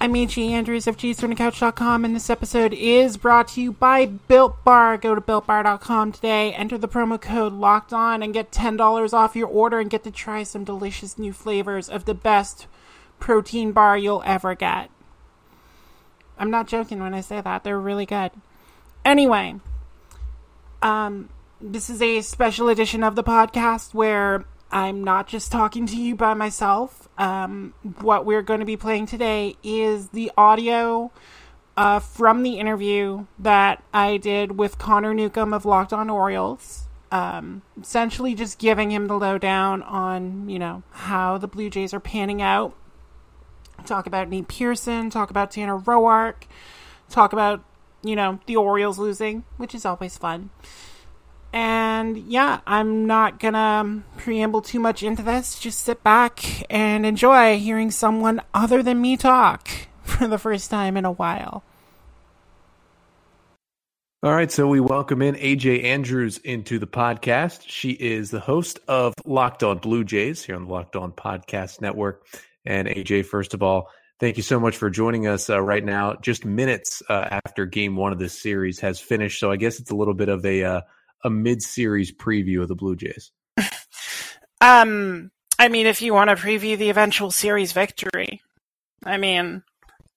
I'm AJ Andrews of JaysFromTheCouch.com, and this episode is brought to you by Built Bar. Go to BuiltBar.com today, enter the promo code Locked On, and get $10 off your order and get to try some delicious new flavors of the best protein bar you'll ever get. I'm not joking when I say that. They're really good. Anyway, um, this is a special edition of the podcast where I'm not just talking to you by myself. Um, what we're going to be playing today is the audio uh, from the interview that I did with Connor Newcomb of Locked On Orioles. Um, essentially, just giving him the lowdown on you know how the Blue Jays are panning out. Talk about Nate Pearson. Talk about Tanner Roark. Talk about you know the Orioles losing, which is always fun. And yeah, I'm not gonna preamble too much into this. Just sit back and enjoy hearing someone other than me talk for the first time in a while. All right, so we welcome in AJ Andrews into the podcast. She is the host of Locked On Blue Jays here on the Locked On Podcast Network. And AJ, first of all, thank you so much for joining us uh, right now, just minutes uh, after game one of this series has finished. So I guess it's a little bit of a uh, a mid series preview of the Blue Jays. um, I mean, if you want to preview the eventual series victory, I mean,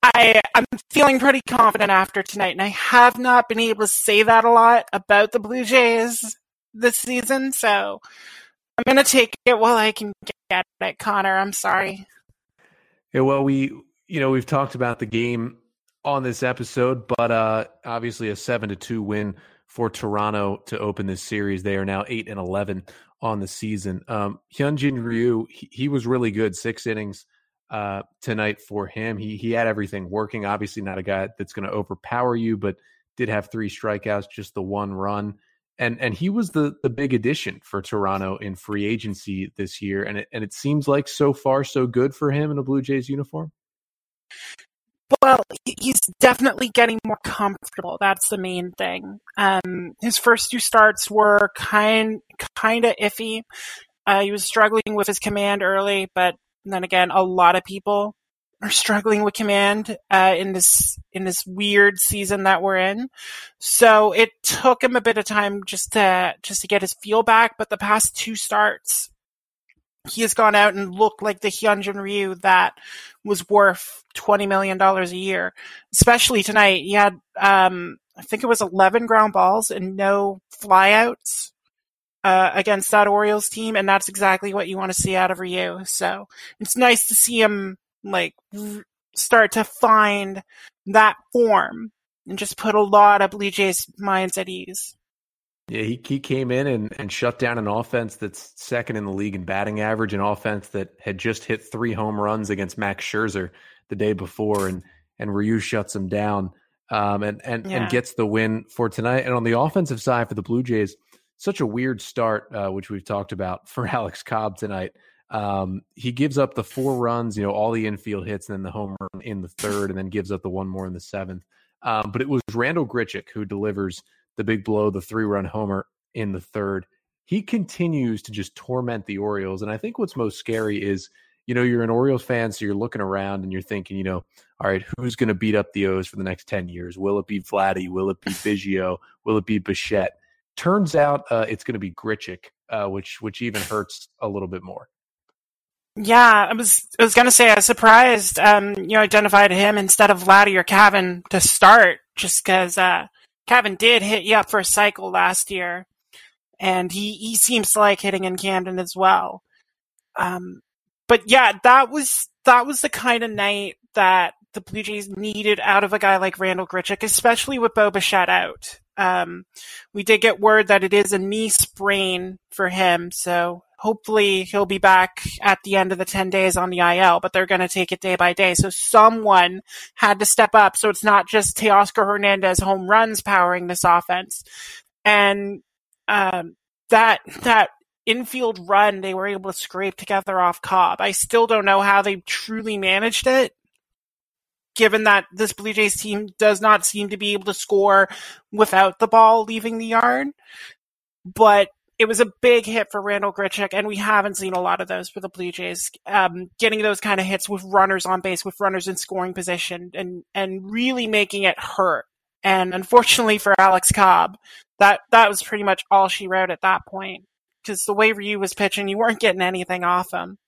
I I'm feeling pretty confident after tonight, and I have not been able to say that a lot about the Blue Jays this season. So I'm gonna take it while I can get it, Connor. I'm sorry. Yeah, well, we you know we've talked about the game on this episode, but uh, obviously a seven to two win for Toronto to open this series. They are now eight and eleven on the season. Um, Hyunjin Ryu, he, he was really good, six innings uh, tonight for him. He he had everything working. Obviously, not a guy that's going to overpower you, but did have three strikeouts, just the one run, and and he was the the big addition for Toronto in free agency this year. And it and it seems like so far so good for him in a Blue Jays uniform. Well, he's definitely getting more comfortable. That's the main thing. Um, his first two starts were kind kind of iffy. Uh, he was struggling with his command early, but then again, a lot of people are struggling with command uh, in this in this weird season that we're in. So it took him a bit of time just to just to get his feel back. But the past two starts, he has gone out and looked like the Hyunjin Ryu that was worth twenty million dollars a year. Especially tonight, he had um, I think it was eleven ground balls and no flyouts uh, against that Orioles team, and that's exactly what you want to see out of Ryu. So it's nice to see him like start to find that form and just put a lot of Blue Jays minds at ease. Yeah, he, he came in and, and shut down an offense that's second in the league in batting average, an offense that had just hit three home runs against Max Scherzer the day before, and and Ryu shuts him down um, and and, Yeah. and gets the win for tonight. And on the offensive side for the Blue Jays, such a weird start, uh, which we've talked about for Alex Cobb tonight. Um, he gives up the four runs, you know, all the infield hits, and then the home run in the third, and then gives up the one more in the seventh. Um, but it was Randall Grichuk who delivers the big blow, the three run homer in the third. He continues to just torment the Orioles. And I think what's most scary is, you know, you're an Orioles fan, so you're looking around and you're thinking, you know, all right, who's going to beat up the O's for the next 10 years? Will it be Vladdy? Will it be Biggio? Will it be Bichette? Turns out uh, it's going to be Grichuk, uh, which which even hurts a little bit more. Yeah, I was I was gonna say I was surprised um, you identified him instead of Vladdy or Cavan to start, just because uh, Cavan did hit you up for a cycle last year, and he he seems to like hitting in Camden as well. Um, but yeah, that was that was the kind of night that the Blue Jays needed out of a guy like Randall Grichuk, especially with Boba Bichette out. Um, we did get word that it is a knee sprain for him, so hopefully he'll be back at the end of the 10 days on the IL, but they're going to take it day by day. So someone had to step up. So it's not just Teoscar Hernandez home runs powering this offense. And, um, that, that infield run they were able to scrape together off Cobb. I still don't know how they truly managed it, given that this Blue Jays team does not seem to be able to score without the ball leaving the yard. But it was a big hit for Randall Grichuk, and we haven't seen a lot of those for the Blue Jays. Um, getting those kind of hits with runners on base, with runners in scoring position, and and really making it hurt. And unfortunately for Alex Cobb, that that was pretty much all she wrote at that point. Because the way Ryu was pitching, you weren't getting anything off him.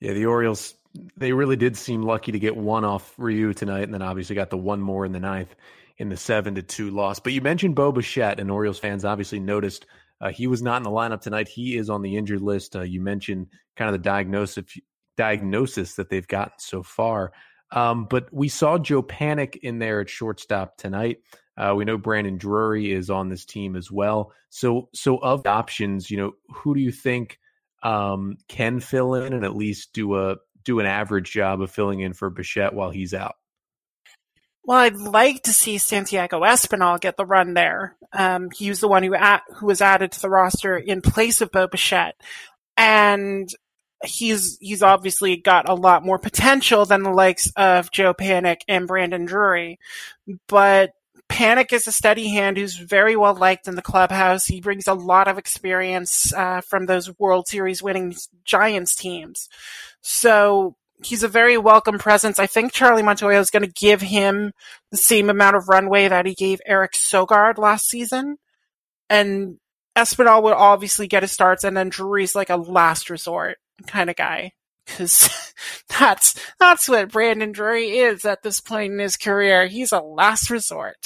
Yeah, the Orioles they really did seem lucky to get one off Ryu tonight, and then obviously got the one more in the ninth in the seven to two loss. But you mentioned Bo Bichette, and Orioles fans obviously noticed uh, he was not in the lineup tonight. He is on the injured list. Uh, you mentioned kind of the diagnosis diagnosis that they've gotten so far. Um, but we saw Joe Panik in there at shortstop tonight. Uh, we know Brandon Drury is on this team as well. So, so of options, you know, who do you think um, can fill in and at least do a do an average job of filling in for Bichette while he's out? Well, I'd like to see Santiago Espinal get the run there. Um, he was the one who at, who was added to the roster in place of Bo Bichette, and he's he's obviously got a lot more potential than the likes of Joe Panik and Brandon Drury. But Panik is a steady hand who's very well liked in the clubhouse. He brings a lot of experience uh, from those World Series winning Giants teams. So he's a very welcome presence. I think Charlie Montoyo is going to give him the same amount of runway that he gave Eric Sogard last season. And Espinal will obviously get his starts, and then Drury's like a last resort kind of guy. Cause that's, that's what Brandon Drury is at this point in his career. He's a last resort.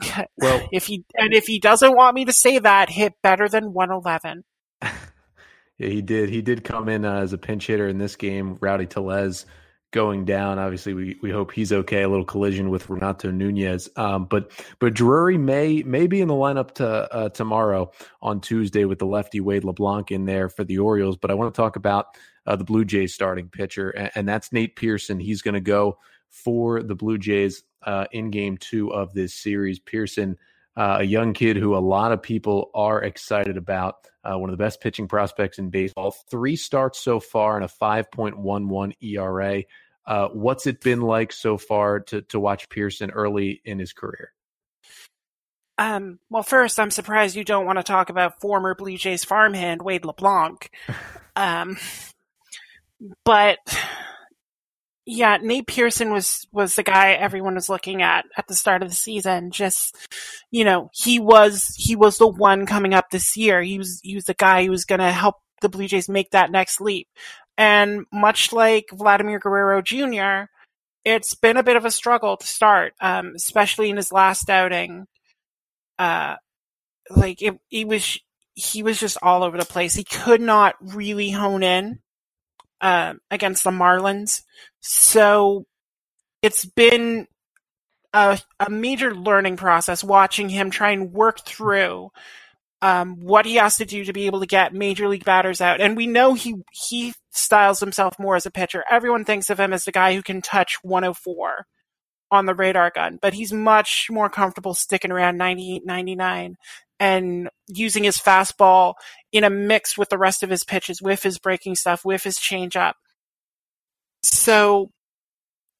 Well, if he, and if he doesn't want me to say that, hit better than 111. Yeah, he did. He did come in uh, as a pinch hitter in this game. Rowdy Tellez going down. Obviously, we, we hope he's okay. A little collision with Renato Nunez. Um, but but Drury may may be in the lineup to uh, tomorrow on Tuesday with the lefty Wade LeBlanc in there for the Orioles. But I want to talk about uh, the Blue Jays starting pitcher, and, and that's Nate Pearson. He's going to go for the Blue Jays uh, in Game Two of this series. Pearson uh, a young kid who a lot of people are excited about. Uh, one of the best pitching prospects in baseball. Three starts so far and a 5.11 ERA. Uh, what's it been like so far to to watch Pearson early in his career? Um, well, first, I'm surprised you don't want to talk about former Blue Jays farmhand Wade LeBlanc. um, but yeah, Nate Pearson was was the guy everyone was looking at at the start of the season. Just you know, he was he was the one coming up this year. He was he was the guy who was going to help the Blue Jays make that next leap. And much like Vladimir Guerrero Jr., it's been a bit of a struggle to start, um, especially in his last outing. Uh, like it, he was he was just all over the place. He could not really hone in uh, against the Marlins. So it's been a, a major learning process watching him try and work through um, what he has to do to be able to get major league batters out. And we know he he styles himself more as a pitcher. Everyone thinks of him as the guy who can touch 104 on the radar gun, but he's much more comfortable sticking around 98, 99 and using his fastball in a mix with the rest of his pitches, with his breaking stuff, with his changeup. So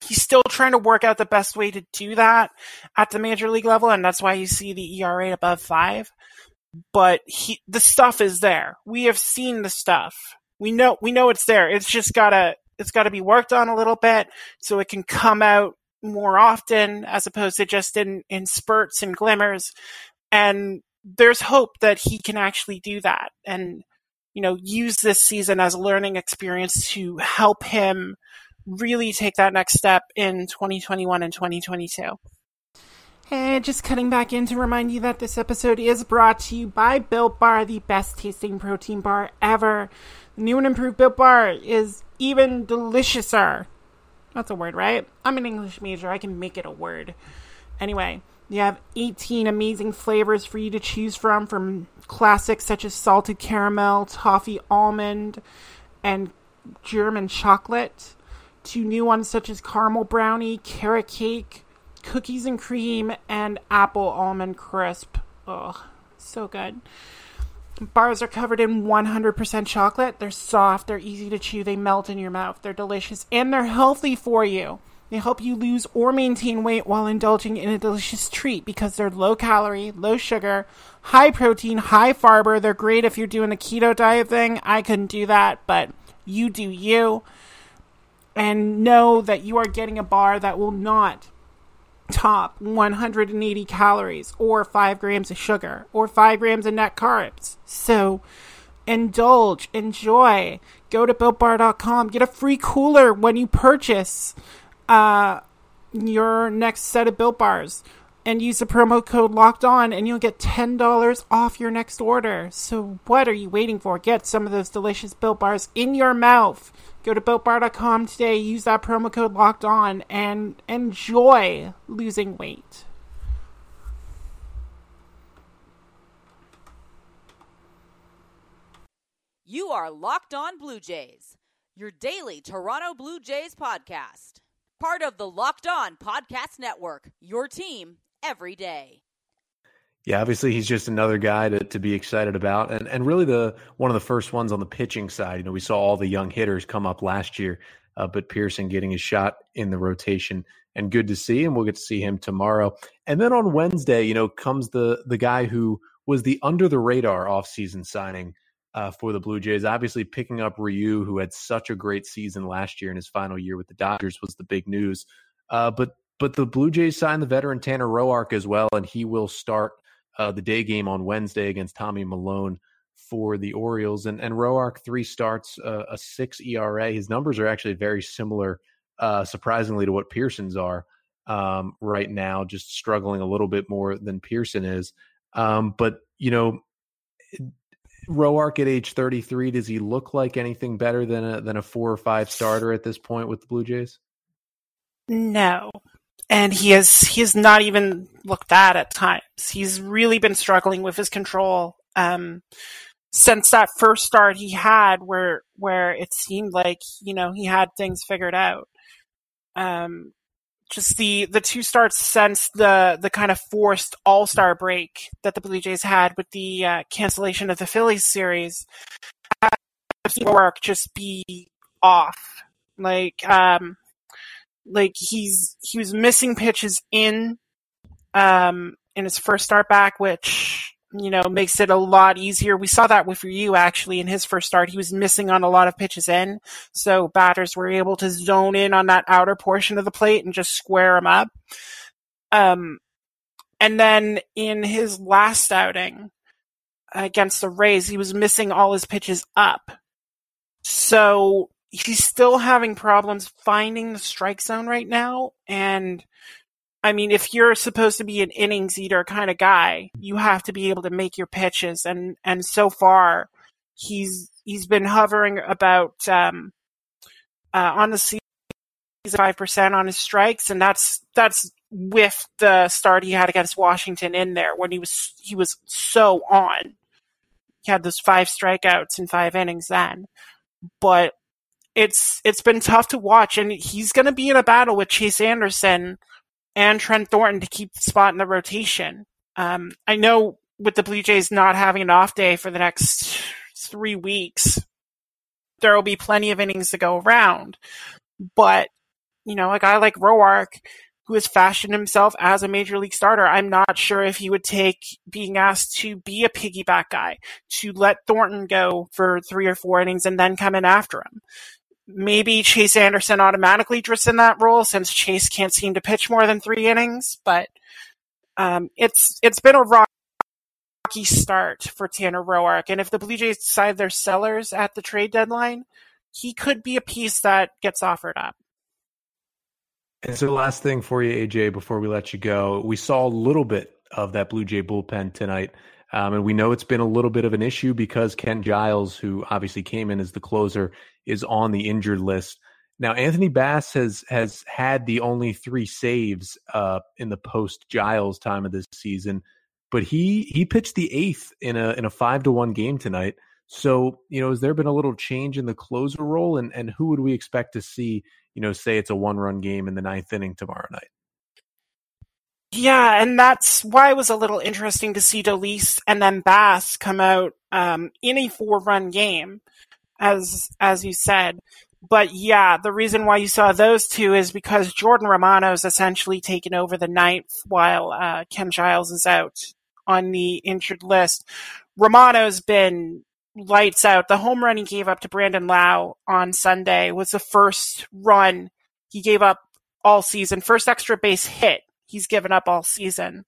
he's still trying to work out the best way to do that at the major league level, and that's why you see the ERA above five. But he, the stuff is there. We have seen the stuff. We know, we know it's there. It's just gotta, it's gotta be worked on a little bit so it can come out more often as opposed to just in, in spurts and glimmers. And there's hope that he can actually do that and you know use this season as a learning experience to help him really take that next step in 2021 and 2022. Hey, just cutting back in to remind you that this episode is brought to you by Built Bar, the best tasting protein bar ever. The new and improved Built Bar is even deliciouser. That's a word, right? I'm an English major. I can make it a word. Anyway, you have 18 amazing flavors for you to choose from, from classics such as salted caramel, toffee almond, and German chocolate, to new ones such as caramel brownie, carrot cake, cookies and cream, and apple almond crisp. Ugh, so good. Bars are covered in 100% chocolate. They're soft, they're easy to chew, they melt in your mouth, they're delicious, and they're healthy for you. They help you lose or maintain weight while indulging in a delicious treat because they're low calorie, low sugar, high protein, high fiber. They're great if you're doing the keto diet thing. I couldn't do that, but you do you. And know that you are getting a bar that will not top 180 calories or 5 grams of sugar or 5 grams of net carbs. So indulge, enjoy. Go to builtbar.com, get a free cooler when you purchase uh, your next set of built bars and use the promo code locked on and you'll get $10 off your next order. So what are you waiting for? Get some of those delicious built bars in your mouth. Go to builtbar.com today, use that promo code locked on and enjoy losing weight. You are Locked On Blue Jays, your daily Toronto Blue Jays podcast part of the Locked On Podcast Network. Your team every day. Yeah, obviously he's just another guy to, to be excited about, and and really the one of the first ones on the pitching side. You know, we saw all the young hitters come up last year, uh, but Pearson getting his shot in the rotation, and good to see, and we'll get to see him tomorrow. And then on Wednesday, you know, comes the the guy who was the under the radar offseason signing uh, for the Blue Jays. Obviously, picking up Ryu, who had such a great season last year in his final year with the Dodgers, was the big news. Uh, but but the Blue Jays signed the veteran Tanner Roark as well, and he will start uh, the day game on Wednesday against Tommy Milone for the Orioles. And and Roark three starts, uh, a six ERA. His numbers are actually very similar, uh, surprisingly, to what Pearson's are um, right now. Just struggling a little bit more than Pearson is. Um, but you know, Roark at age 33, does he look like anything better than a, than a four or five starter at this point with the Blue Jays? No. And he has he has not even looked at at times. He's really been struggling with his control um, since that first start he had, where where it seemed like you know he had things figured out. Um, just the the two starts since the the kind of forced All Star break that the Blue Jays had with the uh, cancellation of the Phillies series. Roark just be off, like um, like he's he was missing pitches in um in his first start back, which you know, makes it a lot easier. We saw that with Ryu actually in his first start. He was missing on a lot of pitches in, so batters were able to zone in on that outer portion of the plate and just square him up. Um, and then in his last outing against the Rays, he was missing all his pitches up. So he's still having problems finding the strike zone right now, and I mean, if you're supposed to be an innings eater kind of guy, you have to be able to make your pitches. And, and so far, he's, he's been hovering about, um, uh, on the season, five percent on his strikes. And that's, that's with the start he had against Washington in there when he was, he was so on. He had those five strikeouts in five innings then. But it's, it's been tough to watch and he's going to be in a battle with Chase Anderson and Trent Thornton to keep the spot in the rotation. Um, I know with the Blue Jays not having an off day for the next three weeks, there will be plenty of innings to go around. But, you know, a guy like Roark, who has fashioned himself as a major league starter, I'm not sure if he would take being asked to be a piggyback guy, to let Thornton go for three or four innings and then come in after him maybe Chase Anderson automatically drifts in that role since Chase can't seem to pitch more than three innings. But um, it's it's been a rocky start for Tanner Roark, and if the Blue Jays decide they're sellers at the trade deadline, he could be a piece that gets offered up. And so, last thing for you, AJ, before we let you go, we saw a little bit of that Blue Jay bullpen tonight. Um, and we know it's been a little bit of an issue because Ken Giles, who obviously came in as the closer, is on the injured list. Now, Anthony Bass has has had the only three saves uh, in the post Giles time of this season, but he he pitched the eighth in a in a five to one game tonight. So, you know, has there been a little change in the closer role, and and who would we expect to see? You know, say it's a one run game in the ninth inning tomorrow night. Yeah, and that's why it was a little interesting to see Dolis and then Bass come out um, in a four run game, as as you said but yeah, the reason why you saw those two is because Jordan Romano's essentially taken over the ninth while uh, Ken Giles is out on the injured list. Romano's been lights out. The home run he gave up to Brandon Lowe on Sunday was the first run he gave up all season, first extra base hit he's given up all season.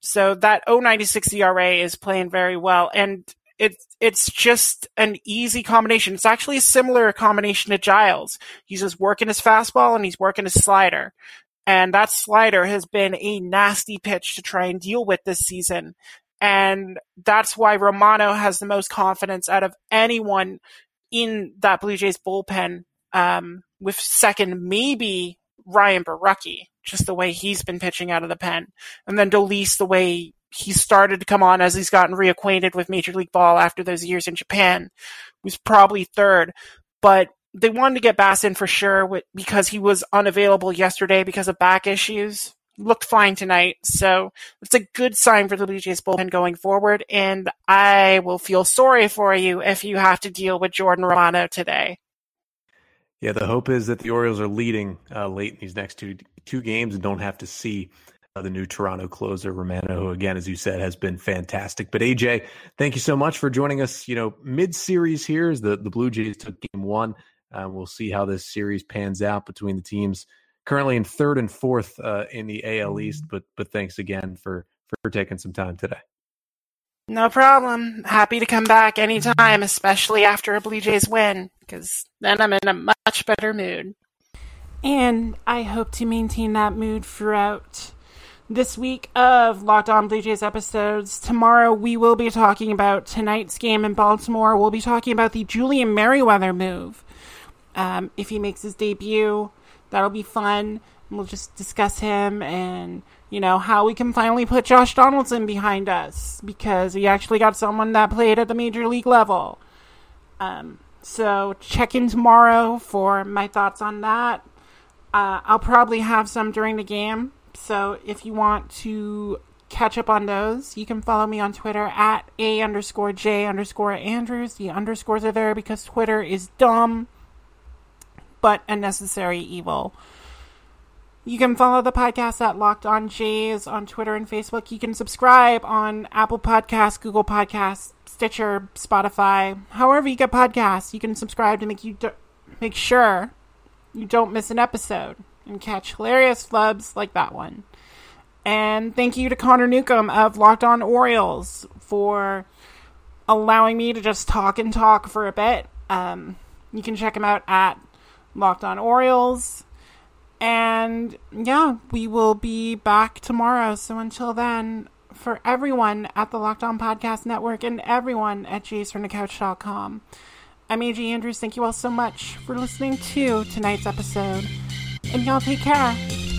So that 096 ERA is playing very well. And it's it's just an easy combination. It's actually a similar combination to Giles. He's just working his fastball and he's working his slider. And that slider has been a nasty pitch to try and deal with this season. And that's why Romano has the most confidence out of anyone in that Blue Jays bullpen, um, with second maybe Ryan Borucki, just the way he's been pitching out of the pen. And then Dolis, the way he started to come on as he's gotten reacquainted with Major League Ball after those years in Japan. was probably third, but they wanted to get Bass in for sure because he was unavailable yesterday because of back issues. Looked fine tonight, so it's a good sign for the Blue Jays bullpen going forward. And I will feel sorry for you if you have to deal with Jordan Romano today. Yeah, the hope is that the Orioles are leading uh, late in these next two two games and don't have to see uh, the new Toronto closer, Romano, who again, as you said, has been fantastic. But AJ, thank you so much for joining us. You know, mid series here is the, the Blue Jays took game one. Uh, we'll see how this series pans out between the teams currently in third and fourth uh, in the AL East. But but thanks again for for taking some time today. No problem. Happy to come back anytime, especially after a Blue Jays win, because then I'm in a much better mood. And I hope to maintain that mood throughout this week of Locked On Blue Jays episodes. Tomorrow we will be talking about tonight's game in Baltimore. We'll be talking about the Julian Merryweather move. Um, if he makes his debut, that'll be fun. We'll just discuss him and you know how we can finally put Josh Donaldson behind us because we actually got someone that played at the major league level. Um, so check in tomorrow for my thoughts on that. Uh, I'll probably have some during the game so if you want to catch up on those, you can follow me on Twitter at A underscore J underscore Andrews. The underscores are there because Twitter is dumb but a necessary evil. You can follow the podcast at Locked On Jays on Twitter and Facebook. You can subscribe on Apple Podcasts, Google Podcasts, Stitcher, Spotify, however you get podcasts. You can subscribe to make you do- make sure you don't miss an episode and catch hilarious flubs like that one. And thank you to Connor Newcomb of Locked On Orioles for allowing me to just talk and talk for a bit. Um, you can check him out at Locked On Orioles. And yeah, we will be back tomorrow. So until then, for everyone at the Locked On Podcast Network and everyone at jaysfromthecouch.com, I'm AJ Andrews. Thank you all so much for listening to tonight's episode and y'all take care.